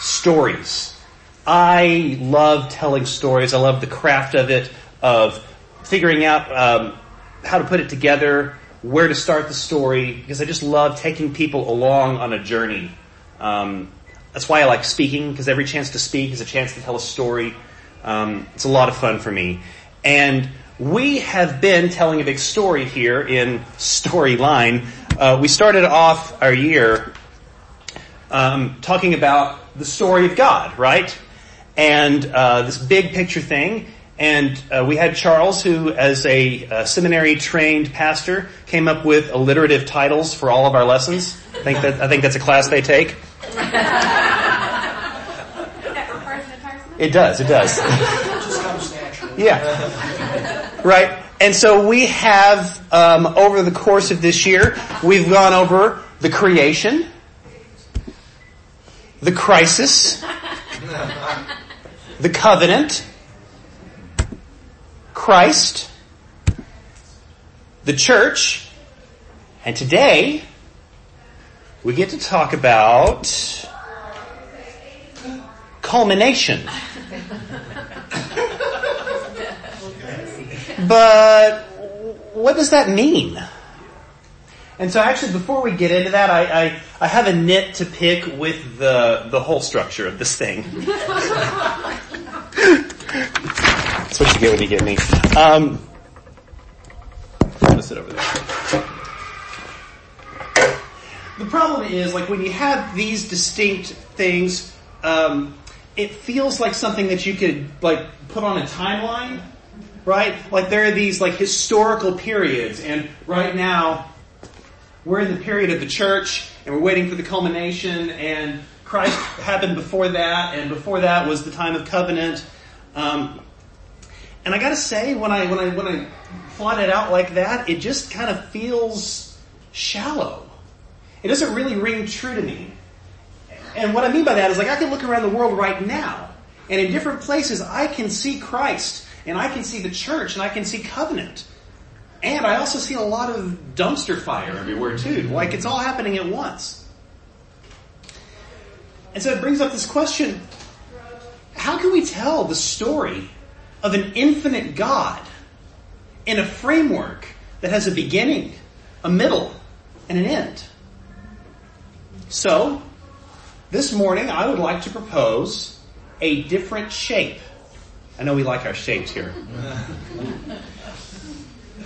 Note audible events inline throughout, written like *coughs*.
stories. I love telling stories. I love the craft of it, of figuring out um, how to put it together, where to start the story, because I just love taking people along on a journey. Um, that's why I like speaking, because every chance to speak is a chance to tell a story. Um, it's a lot of fun for me. And we have been telling a big story here in Storyline. Uh, we started off our year um, talking about the story of God, right? And uh, this big picture thing. And uh, we had Charles, who, as a, a seminary trained pastor, came up with alliterative titles for all of our lessons. I think that I think that's a class they take. *laughs* It does. It does. *laughs* yeah. Right. And so we have, um, over the course of this year, we've gone over the creation, the crisis, the covenant, Christ, the church, and today we get to talk about culmination. but what does that mean? And so actually before we get into that, I, I, I, have a nit to pick with the, the whole structure of this thing. *laughs* That's what you get when you get me. Um, I'm gonna sit over there. The problem is, like, when you have these distinct things, um, it feels like something that you could, like, put on a timeline, right? Like, there are these, like, historical periods, and right now, we're in the period of the church, and we're waiting for the culmination, and Christ happened before that, and before that was the time of covenant. Um, and I gotta say, when I, when I, when I plot it out like that, it just kind of feels shallow. It doesn't really ring true to me. And what I mean by that is like I can look around the world right now, and in different places I can see Christ, and I can see the church, and I can see covenant. And I also see a lot of dumpster fire everywhere too. Like it's all happening at once. And so it brings up this question, how can we tell the story of an infinite God in a framework that has a beginning, a middle, and an end. So, this morning I would like to propose a different shape. I know we like our shapes here. *laughs*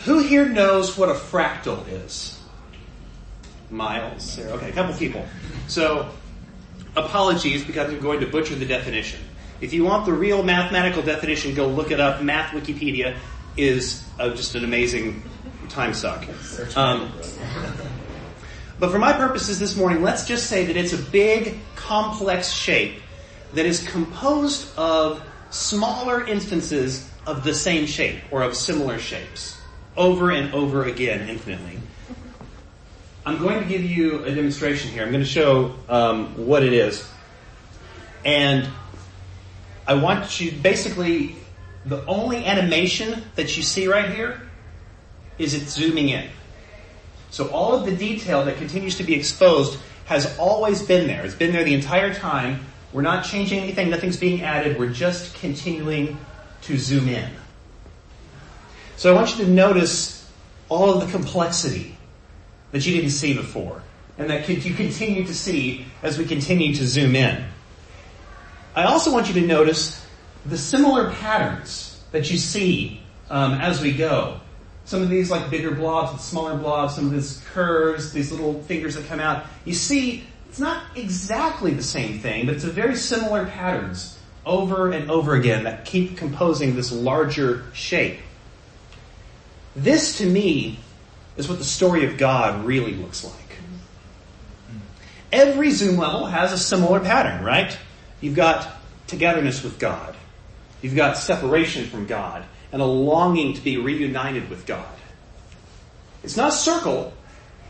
Who here knows what a fractal is? Miles? Okay, a couple people. So, apologies because I'm going to butcher the definition. If you want the real mathematical definition, go look it up. Math Wikipedia is uh, just an amazing time suck. Um, but for my purposes this morning, let's just say that it's a big, complex shape that is composed of smaller instances of the same shape or of similar shapes over and over again infinitely. I'm going to give you a demonstration here. I'm going to show um, what it is. And I want you basically the only animation that you see right here is it zooming in. So all of the detail that continues to be exposed has always been there. It's been there the entire time. We're not changing anything. Nothing's being added. We're just continuing to zoom in. So I want you to notice all of the complexity that you didn't see before and that you continue to see as we continue to zoom in. I also want you to notice the similar patterns that you see um, as we go. Some of these like bigger blobs and smaller blobs, some of these curves, these little fingers that come out. You see, it's not exactly the same thing, but it's a very similar patterns over and over again that keep composing this larger shape. This to me is what the story of God really looks like. Every zoom level has a similar pattern, right? You've got togetherness with God. You've got separation from God and a longing to be reunited with God. It's not a circle.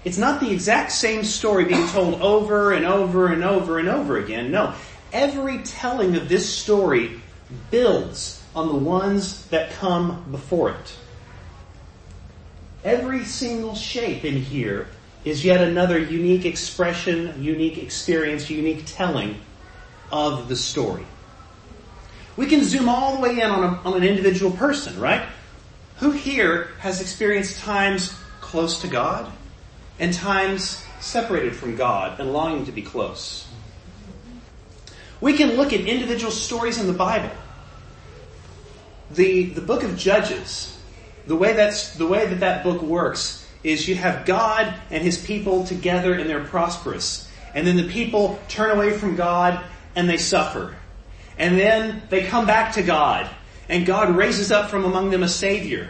It's not the exact same story being told over and over and over and over again. No. Every telling of this story builds on the ones that come before it. Every single shape in here is yet another unique expression, unique experience, unique telling of the story. We can zoom all the way in on, a, on an individual person, right? Who here has experienced times close to God and times separated from God and longing to be close? We can look at individual stories in the Bible. The, the book of Judges, the way that's, the way that that book works is you have God and his people together and they're prosperous. And then the people turn away from God and they suffer. And then they come back to God and God raises up from among them a savior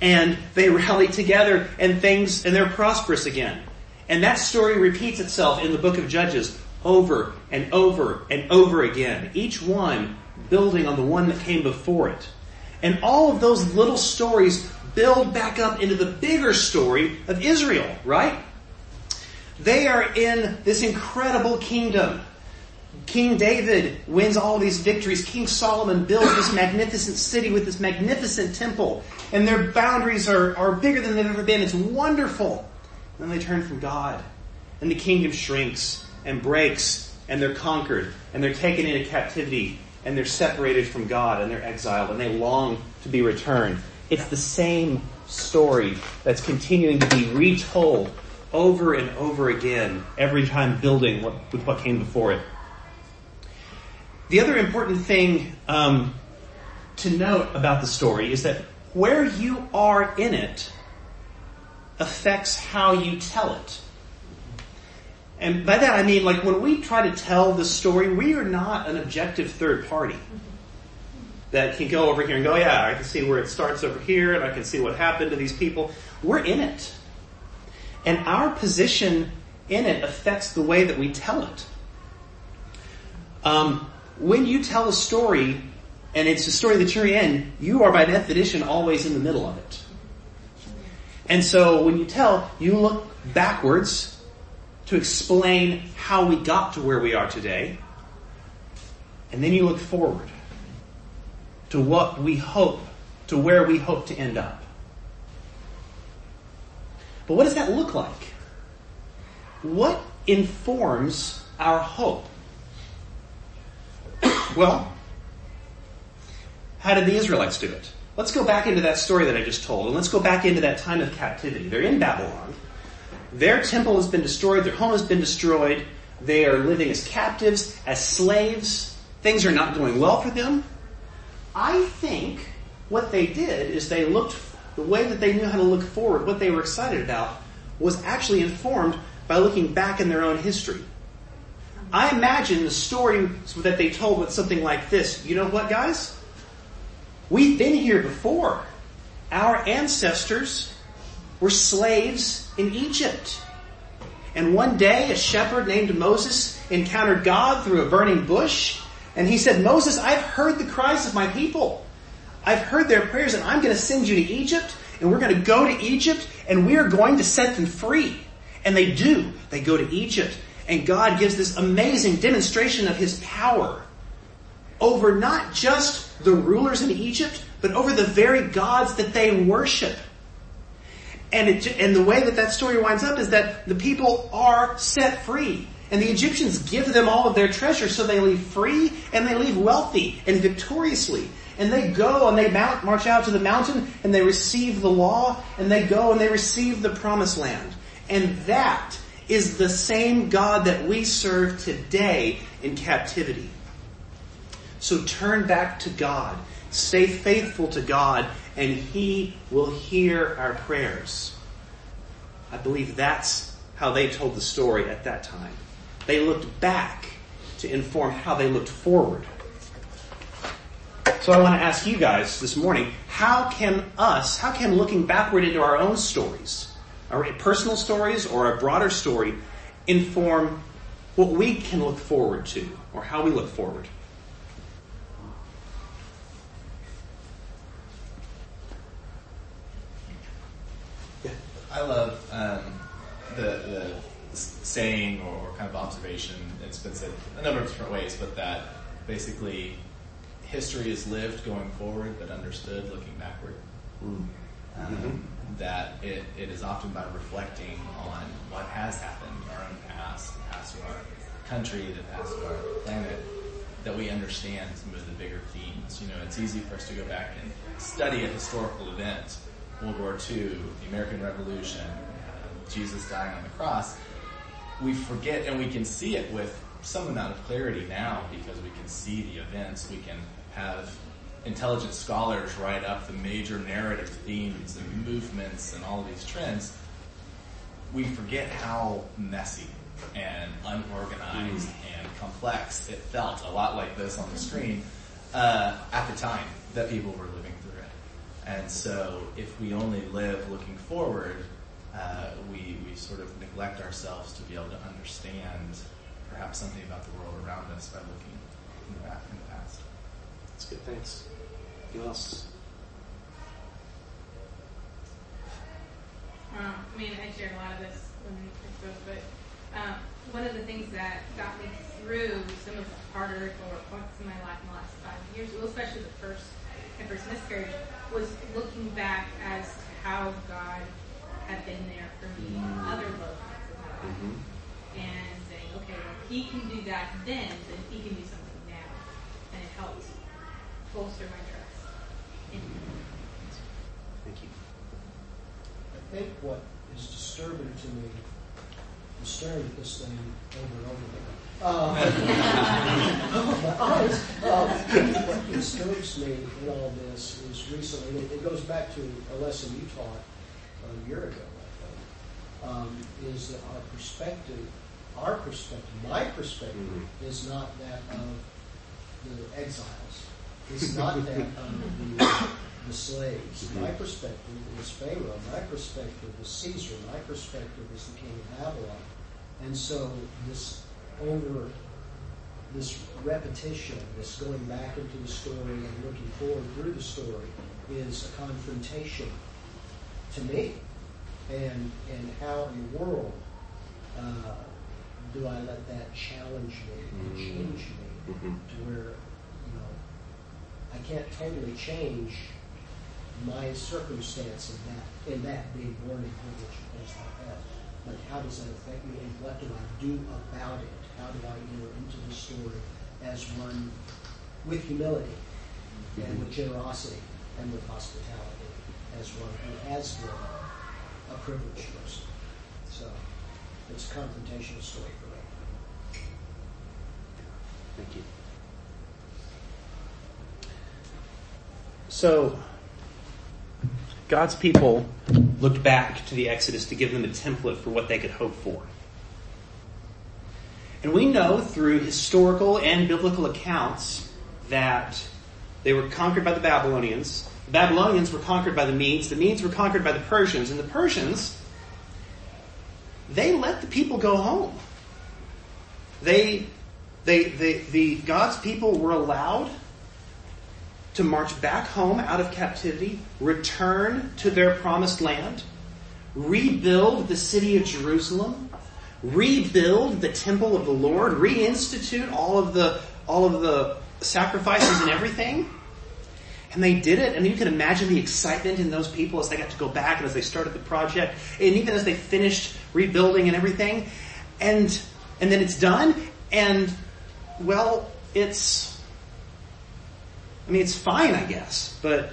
and they *laughs* rally together and things, and they're prosperous again. And that story repeats itself in the book of Judges over and over and over again. Each one building on the one that came before it. And all of those little stories build back up into the bigger story of Israel, right? They are in this incredible kingdom King David wins all these victories. King Solomon builds this magnificent city with this magnificent temple. And their boundaries are, are bigger than they've ever been. It's wonderful. And then they turn from God. And the kingdom shrinks and breaks and they're conquered and they're taken into captivity and they're separated from God and they're exiled and they long to be returned. It's the same story that's continuing to be retold over and over again every time building what, with what came before it. The other important thing um, to note about the story is that where you are in it affects how you tell it. And by that I mean like when we try to tell the story, we are not an objective third party that can go over here and go, yeah, I can see where it starts over here and I can see what happened to these people. We're in it. And our position in it affects the way that we tell it. Um, when you tell a story and it's a story that you're in, you are by definition always in the middle of it. And so when you tell, you look backwards to explain how we got to where we are today. And then you look forward to what we hope, to where we hope to end up. But what does that look like? What informs our hope? *coughs* Well, how did the Israelites do it? Let's go back into that story that I just told, and let's go back into that time of captivity. They're in Babylon. Their temple has been destroyed, their home has been destroyed, they are living as captives, as slaves. Things are not going well for them. I think what they did is they looked, the way that they knew how to look forward, what they were excited about, was actually informed by looking back in their own history. I imagine the story that they told was something like this. You know what, guys? We've been here before. Our ancestors were slaves in Egypt. And one day a shepherd named Moses encountered God through a burning bush. And he said, Moses, I've heard the cries of my people. I've heard their prayers and I'm going to send you to Egypt and we're going to go to Egypt and we are going to set them free. And they do. They go to Egypt and God gives this amazing demonstration of His power over not just the rulers in Egypt, but over the very gods that they worship. And, it, and the way that that story winds up is that the people are set free. And the Egyptians give them all of their treasure so they leave free and they leave wealthy and victoriously. And they go and they mount, march out to the mountain and they receive the law and they go and they receive the promised land. And that is the same God that we serve today in captivity. So turn back to God. Stay faithful to God and He will hear our prayers. I believe that's how they told the story at that time. They looked back to inform how they looked forward. So I want to ask you guys this morning, how can us, how can looking backward into our own stories, our personal stories or a broader story inform what we can look forward to or how we look forward. I love um, the, the saying or kind of observation. It's been said a number of different ways, but that basically history is lived going forward, but understood looking backward. Mm. Um, mm-hmm that it, it is often by reflecting on what has happened, our own past, the past of our country, the past of our planet, that we understand some of the bigger themes. You know, it's easy for us to go back and study a historical event, World War II, the American Revolution, uh, Jesus dying on the cross. We forget and we can see it with some amount of clarity now because we can see the events. We can have intelligent scholars write up the major narrative themes and movements and all these trends. We forget how messy and unorganized mm. and complex it felt, a lot like this on the screen, uh, at the time that people were living through it. And so if we only live looking forward, uh, we, we sort of neglect ourselves to be able to understand perhaps something about the world around us by looking in the, back, in the past. That's good, thanks. Anything else? Um, I mean, I shared a lot of this when we spoke, but um, one of the things that got me through some of the harder or points in my life in the last five years, well, especially the first my first miscarriage, was looking back as to how God had been there for me mm-hmm. other low points of my life, mm-hmm. and saying, okay, well, if He can do that then, then He can do something now, and it helps bolster my trust in Him. Thank you. I think what is disturbing to me staring at this thing over and over again. Uh, my eyes. Uh, what disturbs me in all this is recently, it, it goes back to a lesson you taught a year ago, I think, um, is that our perspective, our perspective, my perspective, mm-hmm. is not that of the exiles. It's *laughs* not that of the the slaves. Mm-hmm. My perspective is Pharaoh. My perspective is Caesar. My perspective is the king of Babylon. And so this over this repetition, this going back into the story and looking forward through the story is a confrontation to me. And and how in the world uh, do I let that challenge me and mm-hmm. change me mm-hmm. to where you know I can't totally change my circumstance in that in that being born in privilege and things like that. But how does that affect me and what do I do about it? How do I enter into the story as one with humility and with generosity and with hospitality as one who has been a privileged person? So it's a confrontational story for me. Thank you. So God's people looked back to the Exodus to give them a template for what they could hope for. And we know through historical and biblical accounts that they were conquered by the Babylonians. The Babylonians were conquered by the Medes. The Medes were conquered by the Persians. And the Persians, they let the people go home. They, they, they, the God's people were allowed to march back home out of captivity, return to their promised land, rebuild the city of Jerusalem, rebuild the temple of the Lord, reinstitute all of the, all of the sacrifices and everything. And they did it, and you can imagine the excitement in those people as they got to go back and as they started the project, and even as they finished rebuilding and everything. And, and then it's done, and, well, it's, I mean, it's fine, I guess, but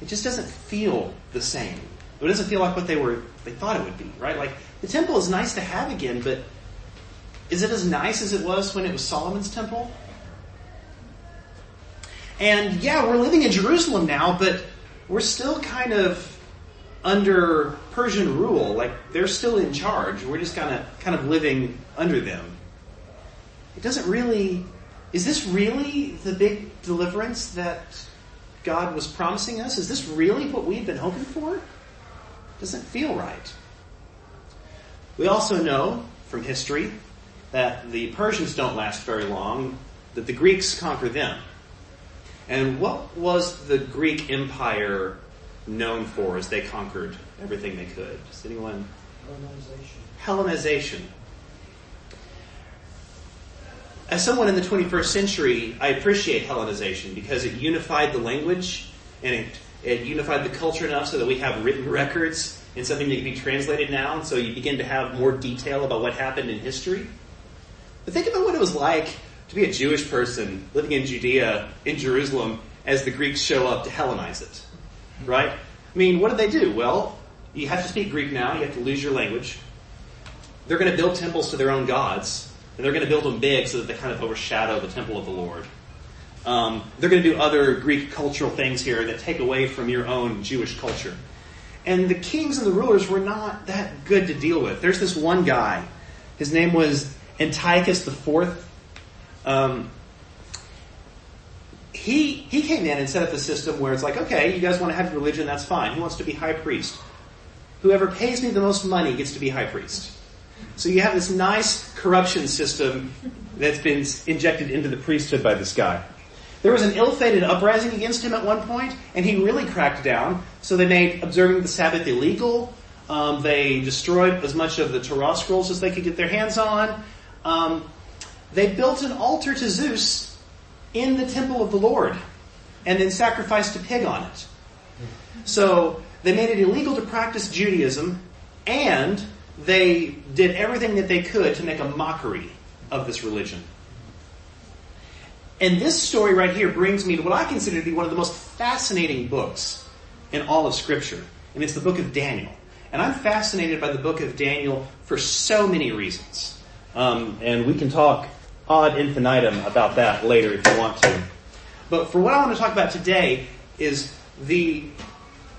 it just doesn't feel the same. It doesn't feel like what they were, they thought it would be, right? Like, the temple is nice to have again, but is it as nice as it was when it was Solomon's temple? And yeah, we're living in Jerusalem now, but we're still kind of under Persian rule. Like, they're still in charge. We're just kind of, kind of living under them. It doesn't really is this really the big deliverance that God was promising us? Is this really what we've been hoping for? Doesn't feel right. We also know from history that the Persians don't last very long, that the Greeks conquer them. And what was the Greek Empire known for as they conquered everything they could? Does anyone? Hellenization. Hellenization. As someone in the 21st century, I appreciate Hellenization because it unified the language and it, it unified the culture enough so that we have written records and something that can be translated now. And so you begin to have more detail about what happened in history. But think about what it was like to be a Jewish person living in Judea, in Jerusalem, as the Greeks show up to Hellenize it. Right? I mean, what did they do? Well, you have to speak Greek now, you have to lose your language. They're going to build temples to their own gods, and they're going to build them big so that they kind of overshadow the temple of the Lord. Um, they're going to do other Greek cultural things here that take away from your own Jewish culture. And the kings and the rulers were not that good to deal with. There's this one guy. His name was Antiochus IV. Um, he, he came in and set up a system where it's like, okay, you guys want to have religion, that's fine. He wants to be high priest. Whoever pays me the most money gets to be high priest. So you have this nice corruption system that's been injected into the priesthood by this guy. There was an ill-fated uprising against him at one point, and he really cracked down. So they made observing the Sabbath illegal. Um, they destroyed as much of the Torah scrolls as they could get their hands on. Um, they built an altar to Zeus in the temple of the Lord, and then sacrificed a pig on it. So they made it illegal to practice Judaism, and they did everything that they could to make a mockery of this religion. And this story right here brings me to what I consider to be one of the most fascinating books in all of Scripture. And it's the book of Daniel. And I'm fascinated by the book of Daniel for so many reasons. Um, and we can talk ad infinitum about that later if you want to. But for what I want to talk about today is the,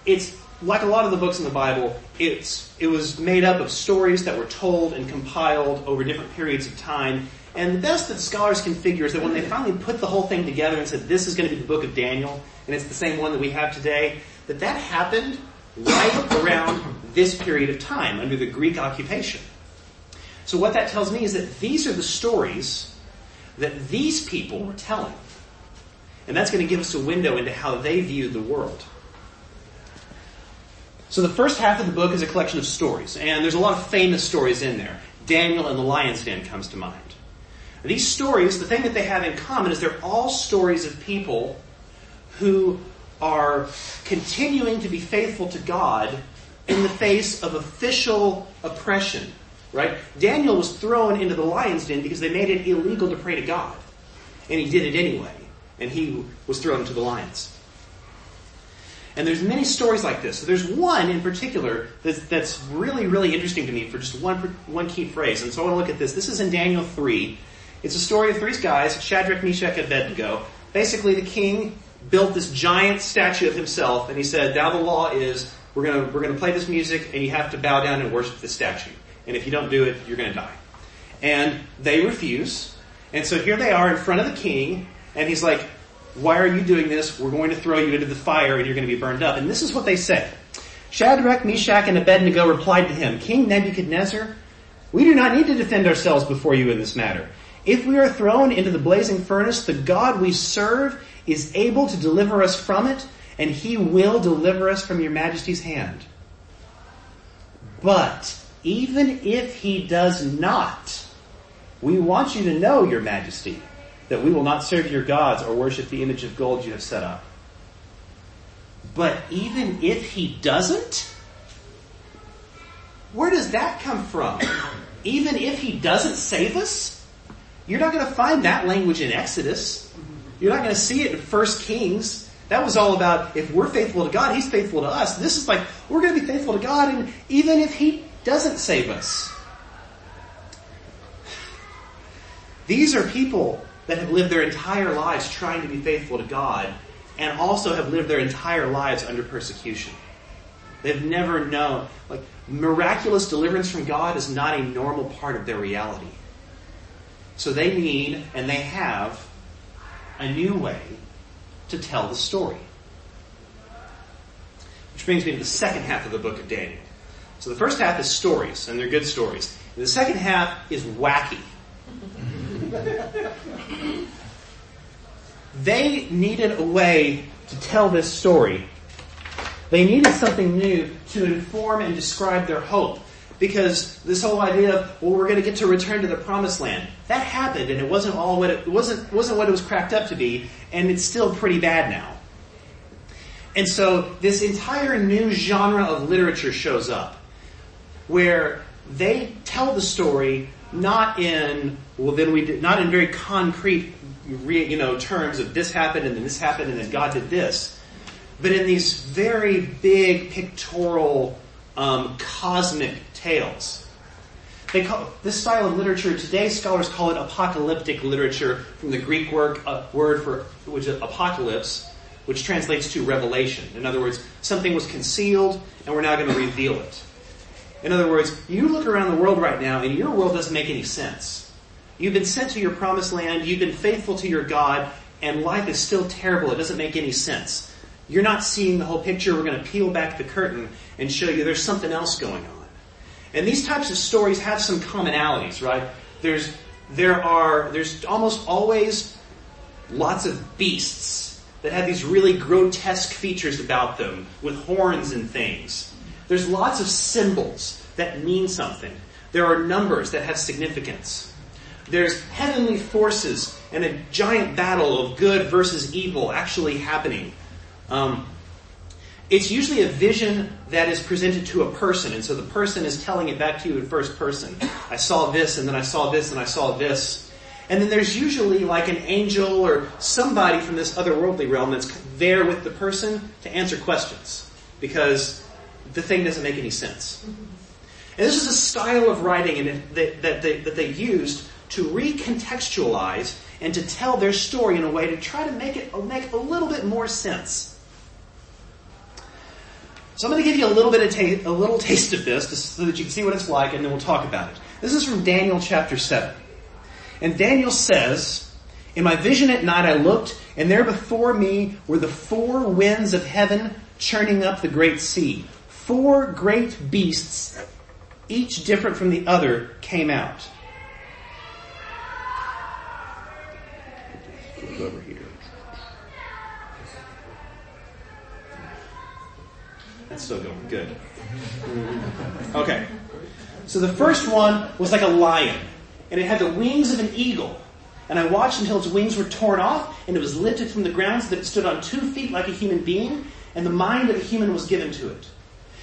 it's like a lot of the books in the Bible, it's, it was made up of stories that were told and compiled over different periods of time and the best that scholars can figure is that when they finally put the whole thing together and said this is going to be the book of Daniel, and it's the same one that we have today, that that happened right around this period of time under the Greek occupation. So what that tells me is that these are the stories that these people were telling. And that's going to give us a window into how they viewed the world. So the first half of the book is a collection of stories, and there's a lot of famous stories in there. Daniel and the lion's den comes to mind. These stories, the thing that they have in common is they're all stories of people who are continuing to be faithful to God in the face of official oppression. Right? Daniel was thrown into the lion's den because they made it illegal to pray to God. And he did it anyway. And he was thrown into the lions. And there's many stories like this. So there's one in particular that's, that's really, really interesting to me for just one, one key phrase. And so I want to look at this. This is in Daniel 3. It's a story of three guys, Shadrach, Meshach, and Abednego. Basically, the king built this giant statue of himself, and he said, now the law is, we're gonna, we're gonna play this music, and you have to bow down and worship the statue. And if you don't do it, you're gonna die. And they refuse. And so here they are in front of the king, and he's like, why are you doing this? We're going to throw you into the fire and you're going to be burned up. And this is what they say. Shadrach, Meshach, and Abednego replied to him, King Nebuchadnezzar, we do not need to defend ourselves before you in this matter. If we are thrown into the blazing furnace, the God we serve is able to deliver us from it, and he will deliver us from your majesty's hand. But even if he does not, we want you to know, your majesty, that we will not serve your gods or worship the image of gold you have set up. But even if he doesn't, where does that come from? *coughs* Even if he doesn't save us? You're not going to find that language in Exodus. You're not going to see it in First Kings. That was all about if we're faithful to God, He's faithful to us. This is like, we're going to be faithful to God and even if He doesn't save us. These are people that have lived their entire lives trying to be faithful to God and also have lived their entire lives under persecution. They've never known, like, miraculous deliverance from God is not a normal part of their reality. So they need, and they have, a new way to tell the story. Which brings me to the second half of the book of Daniel. So the first half is stories, and they're good stories. And the second half is wacky. they needed a way to tell this story. They needed something new to inform and describe their hope. Because this whole idea of, well, we're going to get to return to the promised land, that happened and it wasn't all what it, it wasn't, wasn't what it was cracked up to be, and it's still pretty bad now. And so this entire new genre of literature shows up where they tell the story not in well then we did not in very concrete you know terms of this happened and then this happened and then God did this, but in these very big pictorial um, cosmic tales. They call this style of literature today. Scholars call it apocalyptic literature from the Greek word uh, word for which is apocalypse, which translates to revelation. In other words, something was concealed and we're now going to reveal it. In other words, you look around the world right now and your world doesn't make any sense. You've been sent to your promised land, you've been faithful to your God, and life is still terrible. It doesn't make any sense. You're not seeing the whole picture. We're going to peel back the curtain and show you there's something else going on. And these types of stories have some commonalities, right? There's, there are, there's almost always lots of beasts that have these really grotesque features about them with horns and things. There's lots of symbols that mean something. There are numbers that have significance. There's heavenly forces and a giant battle of good versus evil actually happening. Um, it's usually a vision that is presented to a person, and so the person is telling it back to you in first person. I saw this, and then I saw this, and I saw this. And then there's usually like an angel or somebody from this otherworldly realm that's there with the person to answer questions because the thing doesn't make any sense. And this is a style of writing that, that, they, that they used to recontextualize and to tell their story in a way to try to make it make a little bit more sense. So I'm going to give you a little bit of ta- a little taste of this so that you can see what it's like, and then we'll talk about it. This is from Daniel chapter seven, and Daniel says, "In my vision at night I looked, and there before me were the four winds of heaven churning up the great sea. Four great beasts, each different from the other, came out." over here. That's still going good. Okay. So the first one was like a lion, and it had the wings of an eagle. And I watched until its wings were torn off, and it was lifted from the ground so that it stood on two feet like a human being, and the mind of a human was given to it.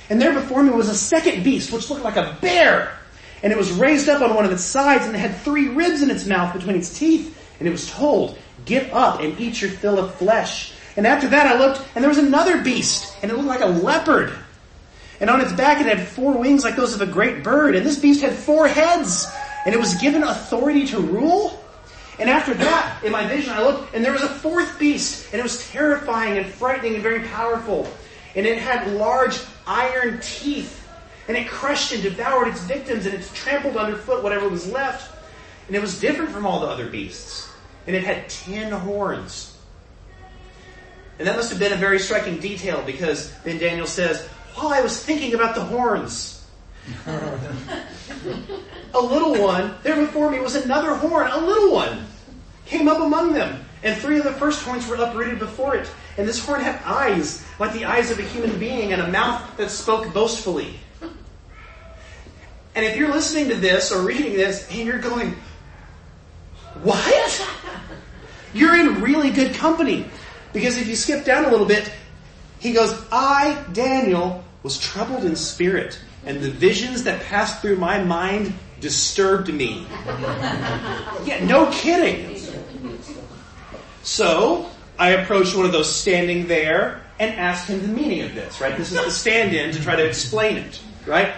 And there before me was a second beast, which looked like a bear. And it was raised up on one of its sides, and it had three ribs in its mouth between its teeth. And it was told, Get up and eat your fill of flesh. And after that I looked, and there was another beast, and it looked like a leopard. And on its back it had four wings like those of a great bird, and this beast had four heads, and it was given authority to rule. And after that, in my vision, I looked, and there was a fourth beast, and it was terrifying and frightening and very powerful. And it had large iron teeth, and it crushed and devoured its victims, and it trampled underfoot whatever was left. And it was different from all the other beasts. And it had ten horns. And that must have been a very striking detail because then Daniel says, while I was thinking about the horns, *laughs* a little one, there before me was another horn, a little one, came up among them. And three of the first horns were uprooted before it. And this horn had eyes like the eyes of a human being and a mouth that spoke boastfully. And if you're listening to this or reading this and you're going, what? You're in really good company. Because if you skip down a little bit, he goes, I, Daniel, was troubled in spirit, and the visions that passed through my mind disturbed me. *laughs* yeah, no kidding. So, I approached one of those standing there and asked him the meaning of this, right? This is the stand-in to try to explain it, right?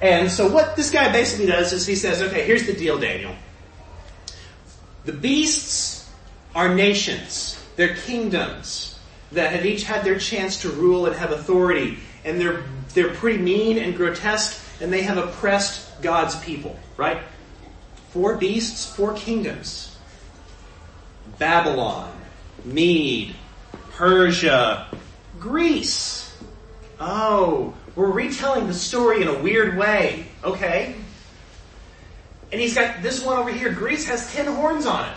And so what this guy basically does is he says, okay, here's the deal, Daniel. The beasts are nations. They're kingdoms that have each had their chance to rule and have authority. And they're, they're pretty mean and grotesque, and they have oppressed God's people, right? Four beasts, four kingdoms. Babylon, Mede, Persia, Greece. Oh, we're retelling the story in a weird way. Okay. And he's got this one over here. Greece has ten horns on it.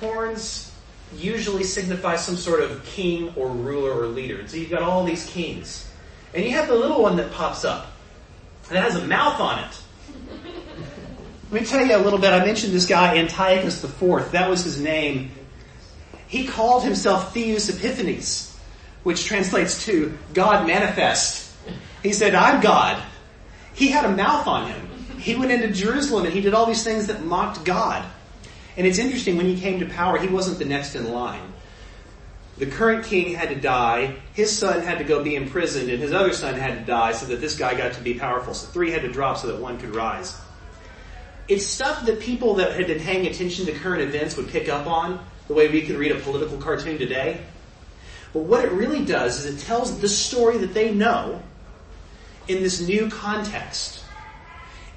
Horns usually signify some sort of king or ruler or leader. And so you've got all these kings. And you have the little one that pops up. It has a mouth on it. Let me tell you a little bit. I mentioned this guy, Antiochus IV. That was his name. He called himself Theos Epiphanes, which translates to God manifest. He said, I'm God. He had a mouth on him. he went into Jerusalem and he did all these things that mocked God. And it's interesting, when he came to power, he wasn't the next in line. The current king had to die, his son had to go be imprisoned, and his other son had to die so that this guy got to be powerful. So three had to drop so that one could rise. It's stuff that people that had been paying attention to current events would pick up on, the way we could read a political cartoon today. But what it really does is it tells the story that they know in this new context.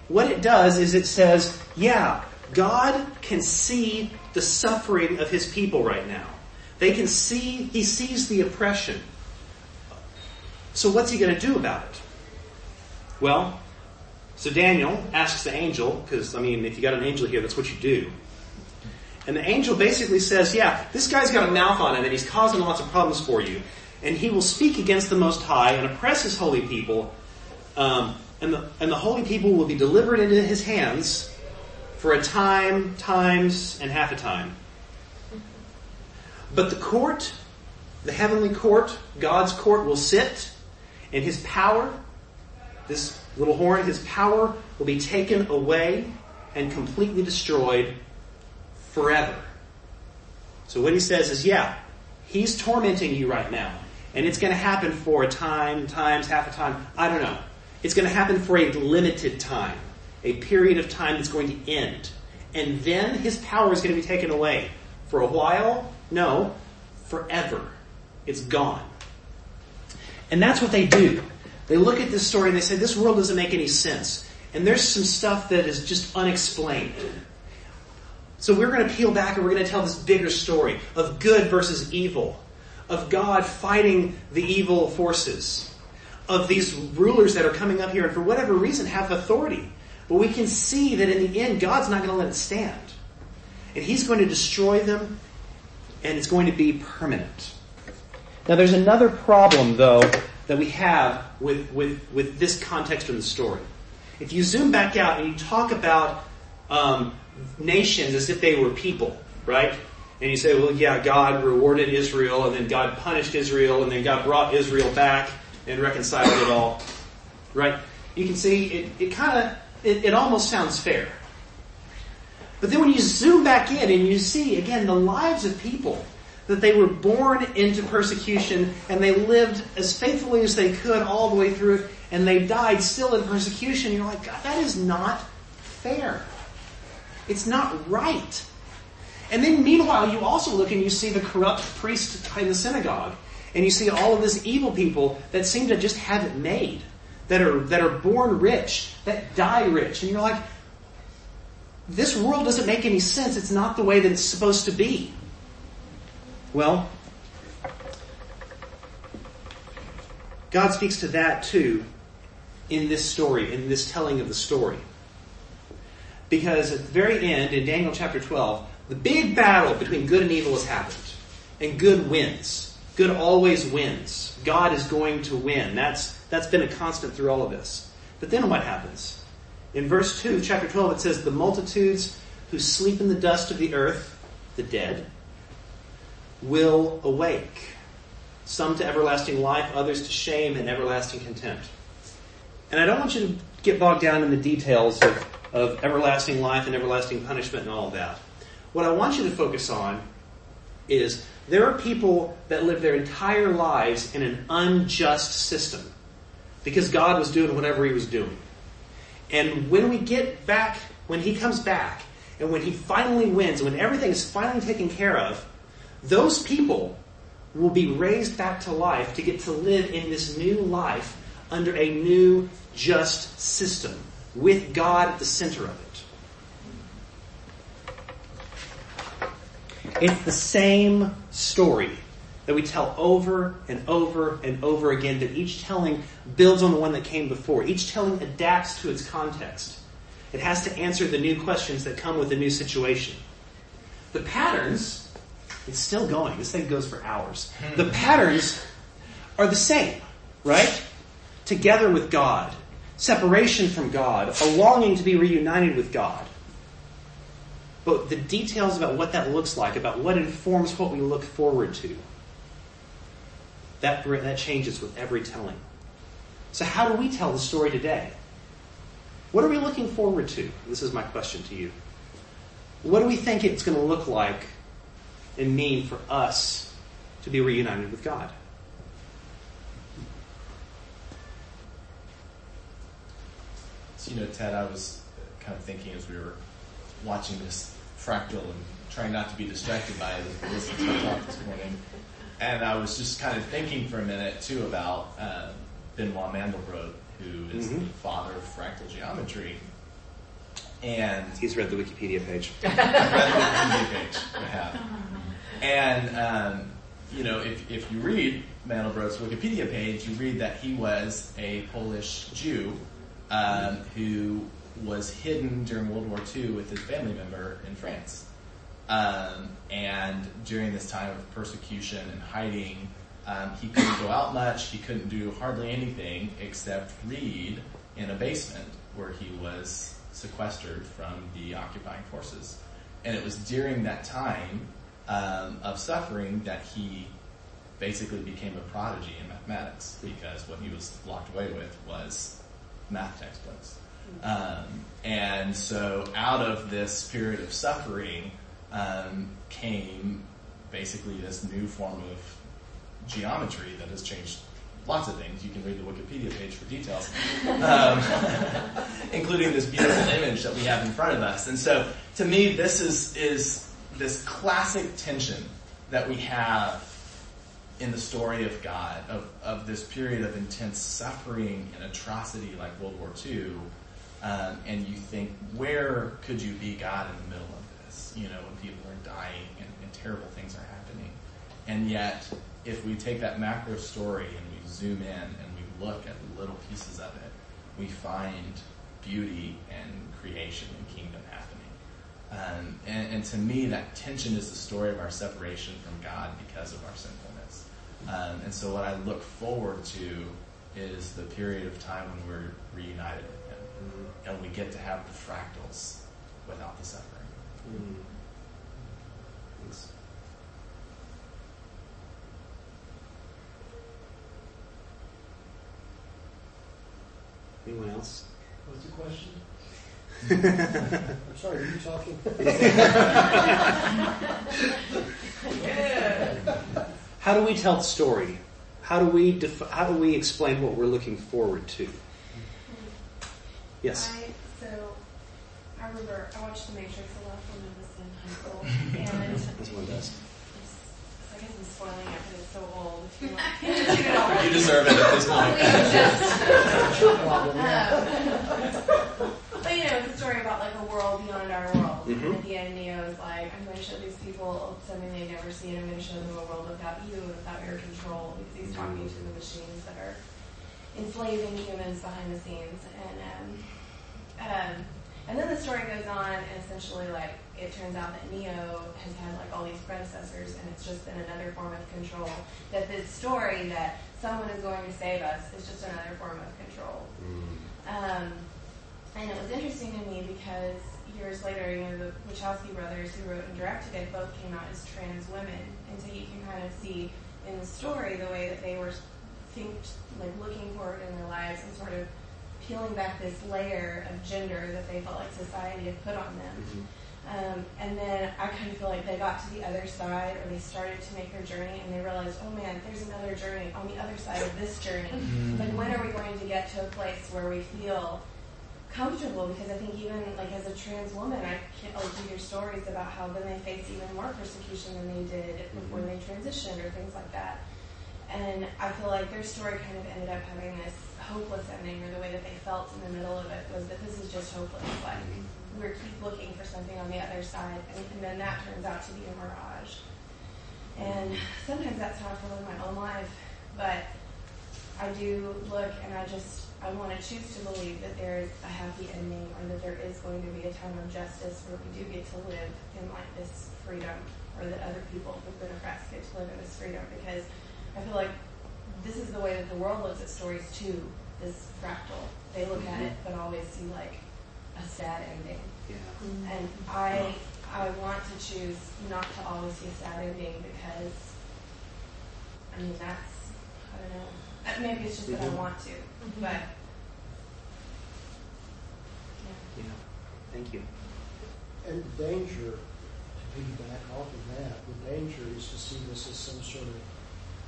What it does is it says, yeah, God can see the suffering of his people right now. They can see, he sees the oppression. So what's he going to do about it? Well, so Daniel asks the angel, because, I mean, if you got an angel here, that's what you do. And the angel basically says, yeah, this guy's got a mouth on him and he's causing lots of problems for you. And he will speak against the Most High and oppress his holy people. Um, and, the, and the holy people will be delivered into his hands for a time, times, and half a time. But the court, the heavenly court, God's court will sit, and his power, this little horn, his power will be taken away and completely destroyed forever. So what he says is, yeah, he's tormenting you right now. And it's going to happen for a time, times, half a time. I don't know. It's going to happen for a limited time. A period of time that's going to end. And then his power is going to be taken away. For a while? No. Forever. It's gone. And that's what they do. They look at this story and they say, this world doesn't make any sense. And there's some stuff that is just unexplained. So we're going to peel back and we're going to tell this bigger story of good versus evil, of God fighting the evil forces, of these rulers that are coming up here and for whatever reason have authority. But we can see that in the end, God's not going to let it stand. And He's going to destroy them and it's going to be permanent. Now there's another problem though that we have with, with, with this context of the story. If you zoom back out and you talk about um, nations as if they were people, right? And you say, well, yeah, God rewarded Israel, and then God punished Israel, and then God brought Israel back and reconciled it all, right? You can see it, it kind of, it, it almost sounds fair. But then when you zoom back in and you see, again, the lives of people, that they were born into persecution and they lived as faithfully as they could all the way through it, and they died still in persecution, you're like, God, that is not fair. It's not right. And then meanwhile, you also look and you see the corrupt priest in the synagogue. And you see all of these evil people that seem to just have it made. That are, that are born rich, that die rich. And you're like, this world doesn't make any sense. It's not the way that it's supposed to be. Well, God speaks to that too in this story, in this telling of the story. Because at the very end, in Daniel chapter 12, the big battle between good and evil has happened. And good wins. Good always wins. God is going to win. That's, that's been a constant through all of this. But then what happens? In verse 2, chapter 12, it says, The multitudes who sleep in the dust of the earth, the dead, will awake. Some to everlasting life, others to shame and everlasting contempt. And I don't want you to get bogged down in the details of, of everlasting life and everlasting punishment and all that. What I want you to focus on is there are people that live their entire lives in an unjust system because God was doing whatever he was doing. And when we get back, when he comes back, and when he finally wins, when everything is finally taken care of, those people will be raised back to life to get to live in this new life under a new just system with God at the center of it. It's the same story that we tell over and over and over again, that each telling builds on the one that came before. Each telling adapts to its context. It has to answer the new questions that come with the new situation. The patterns, it's still going. This thing goes for hours. The patterns are the same, right? Together with God, separation from God, a longing to be reunited with God. But the details about what that looks like, about what informs what we look forward to, that, that changes with every telling. So how do we tell the story today? What are we looking forward to? This is my question to you. What do we think it's going to look like and mean for us to be reunited with God? You know, Ted, I was kind of thinking as we were watching this fractal and trying not to be distracted by it, listening to talk this morning, and I was just kind of thinking for a minute too about uh, Benoit Mandelbrot, who is Mhm. the father of fractal geometry, and He's read the Wikipedia page. *laughs* read the Wikipedia page. I have. And, um, you know, if, if you read Mandelbrot's Wikipedia page, you read that he was a Polish Jew um, who was hidden during World War II with his family member in France. Um, and during this time of persecution and hiding, um, he couldn't go out much. He couldn't do hardly anything except read in a basement where he was sequestered from the occupying forces. And it was during that time um, of suffering that he basically became a prodigy in mathematics because what he was locked away with was math textbooks. Um, and so out of this period of suffering um, came basically this new form of geometry that has changed lots of things. You can read the Wikipedia page for details, *laughs* um, *laughs* including this beautiful image that we have in front of us. And so, to me, this is is this classic tension that we have in the story of God of of this period of intense suffering and atrocity like World War II. Um, and you think, where could you be God in the middle of this? You know, when people are dying and, and terrible things are happening. And yet, if we take that macro story and we zoom in and we look at the little pieces of it, we find beauty and creation and kingdom happening. Um, and, and to me, that tension is the story of our separation from God because of our sinfulness. Um, and so, what I look forward to is the period of time when we're reunited with Him, and we get to have the fractals without the suffering. Mm. Thanks. Anyone else? What's the question? *laughs* I'm sorry, are you talking? *laughs* *laughs* How do we tell the story? How do we def- how do we explain what we're looking forward to? Yes. I, so, I remember I watched The Matrix a lot when I was in high school, and *laughs* As one does. it's, I guess I'm spoiling it because it's so old. If *laughs* you want- you've seen it already. You deserve it at this point. That's your problem. Um, but you know, it's a story about like a world beyond our world. Mhm. And at the end, Neo is like, I'm going to show these people something they've never seen. I'm going to show them a world without you and without your control because he's talking to the machines that are enslaving humans behind the scenes. And um, um, and then the story goes on, and essentially, like it turns out that Neo has had like all these predecessors, and it's just been another form of control. That this story that someone is going to save us is just another form of control. Um, and it was interesting to me because years later, you know, the Wachowski brothers who wrote and directed it both came out as trans women, and so you can kind of see in the story the way that they were think like looking forward in their lives and sort of peeling back this layer of gender that they felt like society had put on them. Um, and then I kind of feel like they got to the other side, or they started to make their journey, and they realized, oh man, there's another journey on the other side of this journey. Like, when are we going to get to a place where we feel comfortable? Because I think even like as a trans woman, I can't like hear stories about how then they face even more persecution than they did mm-hmm. before they transitioned, or things like that. And I feel like their story kind of ended up having this hopeless ending, or the way that they felt in the middle of it was that this is just hopeless. Like mm-hmm. we're keep looking for something on the other side, and, and then that turns out to be a mirage. And sometimes that's how I feel in my own life, but I do look and I just I want to choose to believe that there is a happy ending, or that there is going to be a time of justice where we do get to live in like this freedom, or that other people who've been oppressed get to live in this freedom, because I feel like this is the way that the world looks at stories too. This fractal, they look at it, but always see like a sad ending. Yeah. And I I want to choose not to always see a sad ending because I mean that's I don't know. Uh, Maybe it's just that I want to, but Yeah. Thank you. And the danger, to piggyback off of that, the danger is to see this as some sort of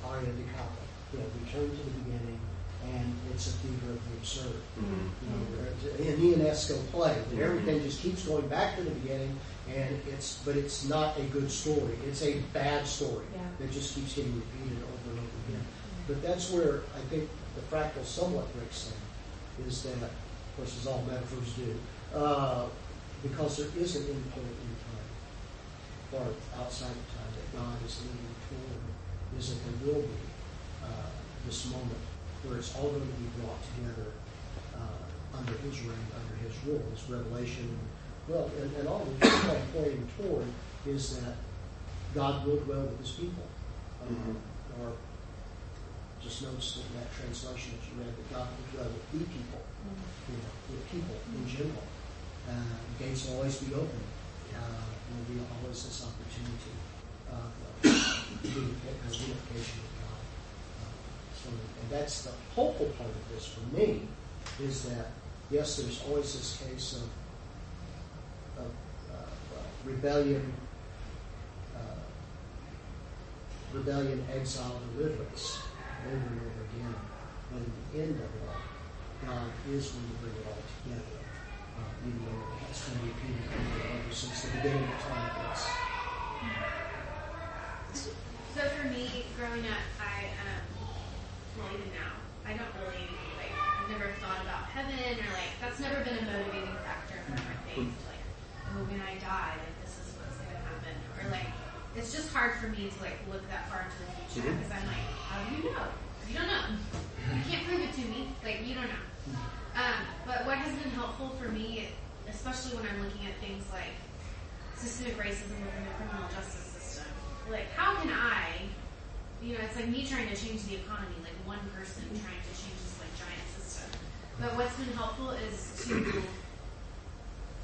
aria da capo. You know, return to the beginning, and it's a theater of the absurd. Mhm. You know, an Ionesco play, that everything just keeps going back to the beginning, and it's, but it's not a good story. It's a bad story Yeah. that just keeps getting repeated over and over again. But that's where I think the fractal somewhat breaks down, is that, of course, as all metaphors do, uh, because there is an endpoint in time, or outside of time, that God is leading toward, is that there will be uh, this moment where it's all going to be brought together uh, under His reign, under His rule, His revelation. Well, and, and all we're kind of pointing toward is that God will dwell with His people. Um, Mhm. Or just notice in that translation that you read that God will dwell with the people, you know, with people in general. Uh, gates will always be open. Uh, there will be always this opportunity of uh, unification of with God. Uh, so, and that's the hopeful part of this for me, is that yes, there's always this case of, of uh, rebellion, uh, rebellion, exile, deliverance, over and over again. But at the end of it all, God is going to bring it all together, uh, even though it has been repeated over and over since the beginning of time. It's, So for me, growing up, I um, well even now, I don't really like. I've never thought about heaven or like that's never been a motivating factor for my faith. Like, oh, when I die, like this is what's gonna happen, or like it's just hard for me to like look that far into the future Mhm. because I'm like, how do you know? You don't know. You can't prove it to me. Like you don't know. Um, but what has been helpful for me, especially when I'm looking at things like systemic racism within the criminal justice system. Like, how can I, you know, it's like me trying to change the economy, like one person trying to change this like giant system. But what's been helpful is to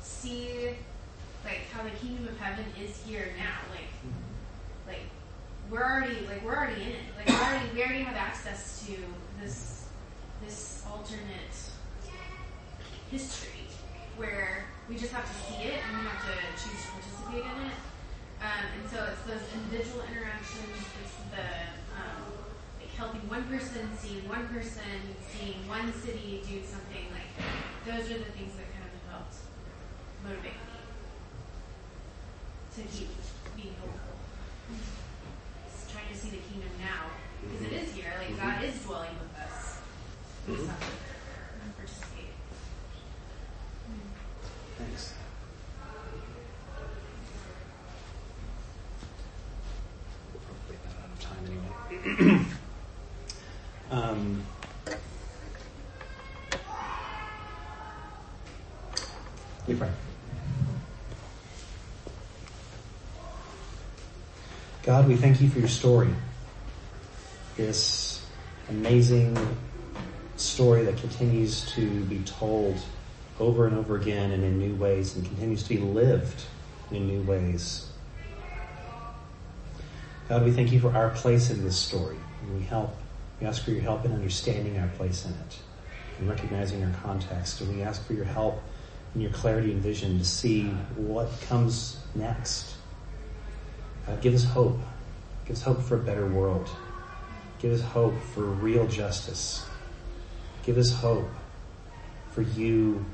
see like how the kingdom of heaven is here now. Like, like we're already like we're already in it. Like we already we already have access to this this alternate history where we just have to see it and we have to choose to participate in it. Um, and so it's those individual interactions, it's the um, like helping one person, seeing one person, seeing one city do something like those are the things that kind of helped motivate me to keep being hopeful. Just trying to see the kingdom now because it is here. Like God is dwelling with us. We just have to participate. Thanks. We'll probably get that out of time anyway. *clears throat* um, you pray. God, we thank you for your story. This amazing story that continues to be told over and over again and in new ways and continues to be lived in new ways. God, we thank you for our place in this story. We help, we ask for your help in understanding our place in it and recognizing our context. And we ask for your help and your clarity and vision to see what comes next. God, give us hope. Give us hope for a better world. Give us hope for real justice. Give us hope for you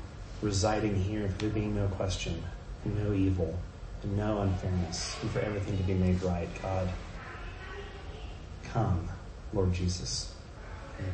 residing here for there being no question, no evil, and no unfairness, and for everything to be made right. God, come, Lord Jesus. Amen.